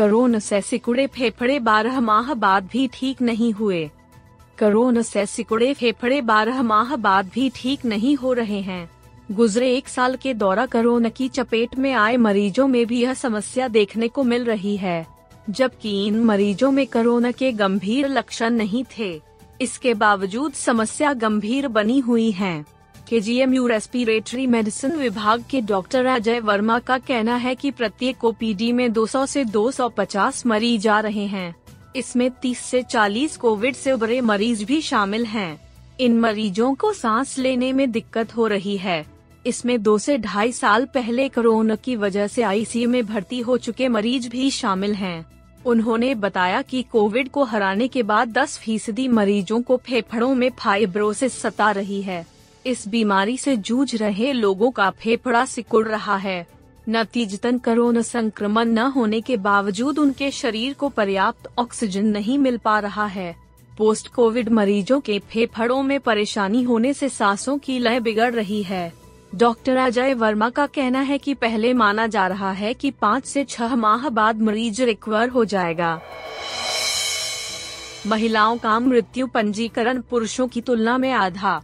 Corona से सिकुड़े फेफड़े बारह माह बाद भी ठीक नहीं हुए। कोरोना से सिकुड़े फेफड़े बारह माह बाद भी ठीक नहीं हो रहे हैं। गुजरे एक साल के दौरा कोरोना की चपेट में आए मरीजों में भी यह समस्या देखने को मिल रही है। जबकि इन मरीजों में कोरोना के गंभीर लक्षण नहीं थे। इसके बावजूद समस्या गंभीर बनी हुई है। K G M U respiratory medicine विभाग के डॉक्टर अजय वर्मा का कहना है कि प्रत्येक ओपीडी में 200 से 250 मरीज़ आ रहे हैं इसमें 30 से 40 कोविड से उभरे मरीज़ भी शामिल हैं। इन मरीजों को सांस लेने में दिक्कत हो रही है इसमें दो से ढाई साल पहले कोरोना की वजह से आईसीयू में भर्ती हो चुके मरीज़ भी शामिल हैं। उन्होंने बताया कि कोविड को हराने के बाद 10 फ़ीसदी मरीजों को फेफड़ों में फाइब्रोसिस सता रही है इस बीमारी से जूझ रहे लोगों का फेफड़ा सिकुड़ रहा है। नतीजतन कोरोना संक्रमण न होने के बावजूद उनके शरीर को पर्याप्त ऑक्सीजन नहीं मिल पा रहा है। पोस्ट कोविड मरीजों के फेफड़ों में परेशानी होने से सांसों की लय बिगड़ रही है। डॉक्टर अजय वर्मा का कहना है कि पहले माना जा रहा है कि पाँच से छह माह बाद मरीज़ रिकवर हो जाएगा। महिलाओं का मृत्यु पंजीकरण पुरुषों की तुलना में आधा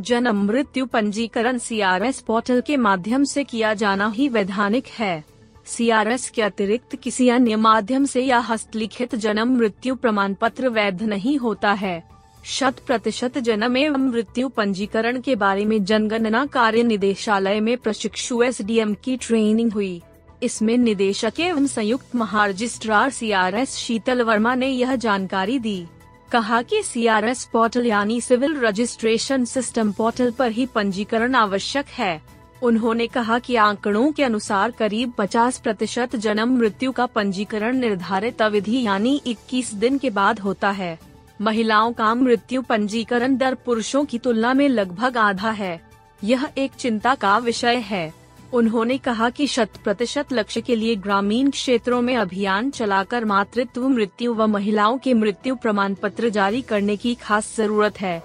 जन्म मृत्यु पंजीकरण सीआरएस पोर्टल के माध्यम से किया जाना ही वैधानिक है। सीआरएस के अतिरिक्त किसी अन्य माध्यम से या हस्तलिखित जन्म मृत्यु प्रमाण पत्र वैध नहीं होता है। शत प्रतिशत जन्म एवं मृत्यु पंजीकरण के बारे में जनगणना कार्य निदेशालय में प्रशिक्षु एस की ट्रेनिंग हुई। इसमें निदेशक एवं संयुक्त महारजिस्ट्रार सी शीतल वर्मा ने यह जानकारी दी। कहा कि सीआरएस पोर्टल यानी सिविल रजिस्ट्रेशन सिस्टम पोर्टल पर ही पंजीकरण आवश्यक है। उन्होंने कहा कि आंकड़ों के अनुसार करीब 50 प्रतिशत जन्म मृत्यु का पंजीकरण निर्धारित अवधि यानी 21 दिन के बाद होता है। महिलाओं का मृत्यु पंजीकरण दर पुरुषों की तुलना में लगभग आधा है। यह एक चिंता का विषय है। उन्होंने कहा कि शत प्रतिशत लक्ष्य के लिए ग्रामीण क्षेत्रों में अभियान चलाकर मातृत्व, मृत्यु व महिलाओं के मृत्यु प्रमाण पत्र जारी करने की खास ज़रूरत है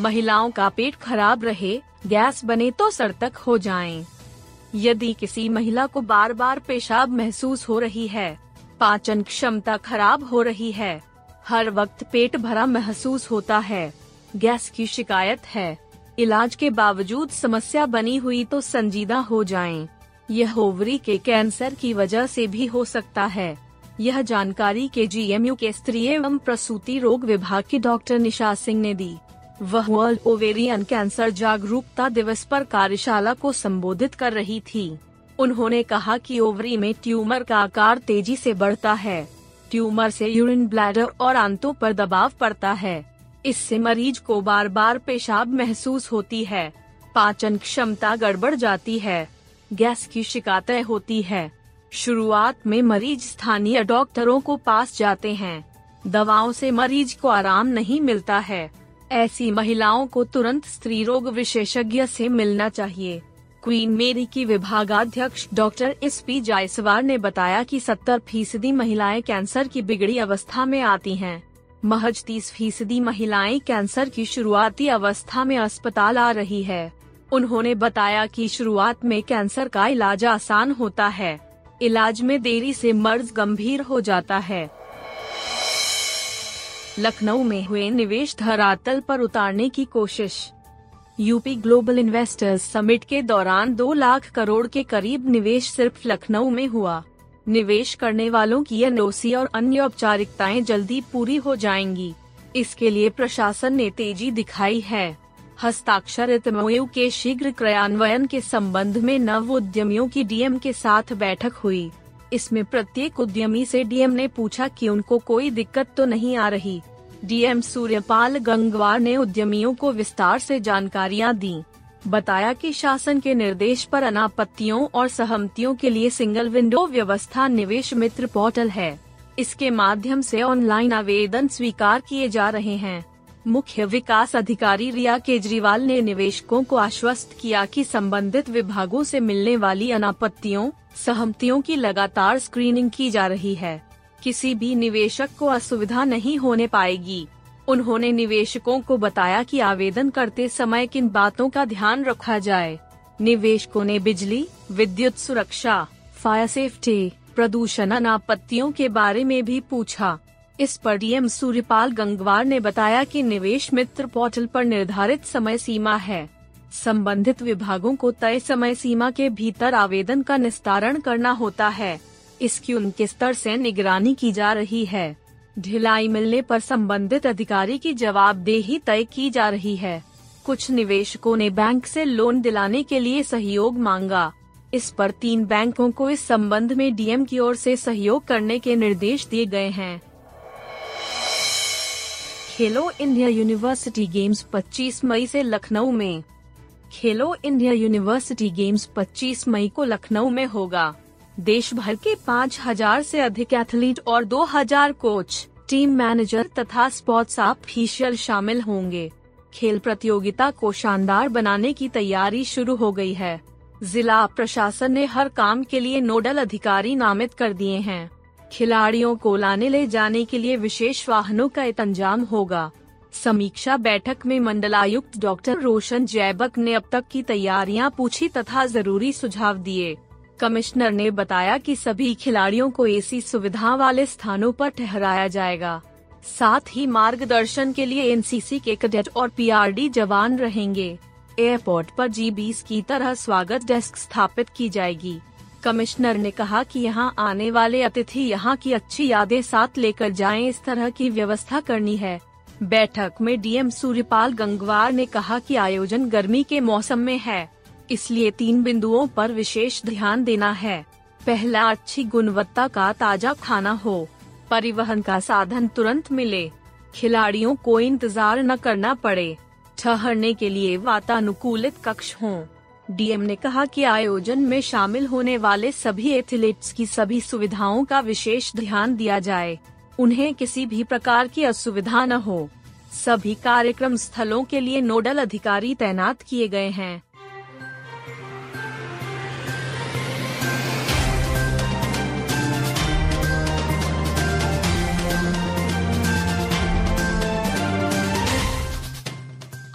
महिलाओं का पेट खराब रहे, गैस बने तो सड़तक हो जाएँ। यदि किसी महिला को बार बार पेशाब महसूस हो रही है, पाचन क्षमता खराब हो रही है, हर वक्त पेट भरा महसूस होता है, गैस की शिकायत है इलाज के बावजूद समस्या बनी हुई तो संजीदा हो जाएँ। यह ओवरी के कैंसर की वजह से भी हो सकता है। यह जानकारी के जीएमयू के स्त्री एवं प्रसूति रोग विभाग की डॉक्टर निशा सिंह ने दी। वह वर्ल्ड ओवेरियन कैंसर जागरूकता दिवस पर कार्यशाला को संबोधित कर रही थी। उन्होंने कहा कि ओवरी में ट्यूमर का आकार तेज़ी से बढ़ता है। ट्यूमर से यूरिन, ब्लैडर और आंतों पर दबाव पड़ता है। इससे मरीज़ को बार बार पेशाब महसूस होती है। पाचन क्षमता गड़बड़ जाती है। गैस की शिकायतें होती है। शुरुआत में मरीज़ स्थानीय डॉक्टरों को पास जाते हैं। दवाओं से मरीज़ को आराम नहीं मिलता है। ऐसी महिलाओं को तुरंत स्त्री रोग विशेषज्ञ से मिलना चाहिए। क्वीन मेरी की विभागाध्यक्ष डॉक्टर एस पी जायसवाल ने बताया कि 70 फ़ीसदी महिलाएँ कैंसर की बिगड़ी अवस्था में आती हैं। महज तीस फ़ीसदी महिलाएँ कैंसर की शुरुआती अवस्था में अस्पताल आ रही है। उन्होंने बताया कि शुरुआत में कैंसर का इलाज आसान होता है। इलाज में देरी से मर्ज गंभीर हो जाता है। लखनऊ में हुए निवेश धरातल पर उतारने की कोशिश। यूपी ग्लोबल इन्वेस्टर्स समिट के दौरान दो लाख करोड़ के करीब निवेश सिर्फ़ लखनऊ में हुआ। निवेश करने वालों की एनओसी और अन्य औपचारिकताएँ जल्दी पूरी हो जाएँगी। इसके लिए प्रशासन ने तेज़ी दिखाई है। हस्ताक्षरित एमओयू के शीघ्र क्रियान्वयन के संबंध में नव उद्यमियों की डीएम के साथ बैठक हुई। इसमें प्रत्येक उद्यमी से डीएम ने पूछा कि उनको कोई दिक्कत तो नहीं आ रही। डीएम सूर्यपाल गंगवार ने उद्यमियों को विस्तार से जानकारियाँ दी। बताया कि शासन के निर्देश पर अनापत्तियों और सहमतियों के लिए सिंगल विंडो व्यवस्था निवेश मित्र पोर्टल है। इसके माध्यम से ऑनलाइन आवेदन स्वीकार किए जा रहे हैं। मुख्य विकास अधिकारी रिया केजरीवाल ने निवेशकों को आश्वस्त किया कि संबंधित विभागों से मिलने वाली अनापत्तियों, सहमतियों की लगातार स्क्रीनिंग की जा रही है। किसी भी निवेशक को असुविधा नहीं होने पाएगी। उन्होंने निवेशकों को बताया कि आवेदन करते समय किन बातों का ध्यान रखा जाए। निवेशकों ने बिजली, विद्युत सुरक्षा फायर सेफ्टी प्रदूषण अनापत्तियों के बारे में भी पूछा। इस पर डीएम सूर्यपाल गंगवार ने बताया कि निवेश मित्र पोर्टल पर निर्धारित समय सीमा है। संबंधित विभागों को तय समय सीमा के भीतर आवेदन का निस्तारण करना होता है। इसकी उनके स्तर से निगरानी की जा रही है। ढिलाई मिलने पर संबंधित अधिकारी की जवाबदेही तय की जा रही है। कुछ निवेशकों ने बैंक से लोन दिलाने के लिए सहयोग मांगा। इस पर तीन बैंकों को इस संबंध में डीएम की ओर से सहयोग करने के निर्देश दिए गए हैं। खेलो इंडिया यूनिवर्सिटी गेम्स 25 मई से लखनऊ में। खेलो इंडिया यूनिवर्सिटी गेम्स 25 मई को लखनऊ में होगा। देश भर के 5000 से अधिक एथलीट और 2000 कोच, टीम मैनेजर तथा स्पोर्ट्स ऑफिशियल शामिल होंगे। खेल प्रतियोगिता को शानदार बनाने की तैयारी शुरू हो गई है। जिला प्रशासन ने हर काम के लिए नोडल अधिकारी नामित कर दिए हैं। खिलाड़ियों को लाने ले जाने के लिए विशेष वाहनों का इंतज़ाम होगा। समीक्षा बैठक में मंडलायुक्त डॉक्टर रोशन जैबक ने अब तक की तैयारियाँ पूछी तथा ज़रूरी सुझाव दिए। कमिश्नर ने बताया कि सभी खिलाड़ियों को एसी सुविधा वाले स्थानों पर ठहराया जाएगा। साथ ही मार्गदर्शन के लिए एनसीसी के कैडेट और पीआरडी जवान रहेंगे। एयरपोर्ट पर जी बीस की तरह स्वागत डेस्क स्थापित की जाएगी। कमिश्नर ने कहा कि यहाँ आने वाले अतिथि यहाँ की अच्छी यादें साथ लेकर जाएँ, इस तरह की व्यवस्था करनी है। बैठक में डीएम सूर्यपाल गंगवार ने कहा कि आयोजन गर्मी के मौसम में है। इसलिए तीन बिंदुओं पर विशेष ध्यान देना है। पहला, अच्छी गुणवत्ता का ताज़ा खाना हो। परिवहन का साधन तुरंत मिले। खिलाड़ियों को इंतज़ार न करना पड़े। ठहरने के लिए वातानुकूलित कक्ष हों। डीएम ने कहा कि आयोजन में शामिल होने वाले सभी एथलीट्स की सभी सुविधाओं का विशेष ध्यान दिया जाए। उन्हें किसी भी प्रकार की असुविधा न हो। सभी कार्यक्रम स्थलों के लिए नोडल अधिकारी तैनात किए गए हैं।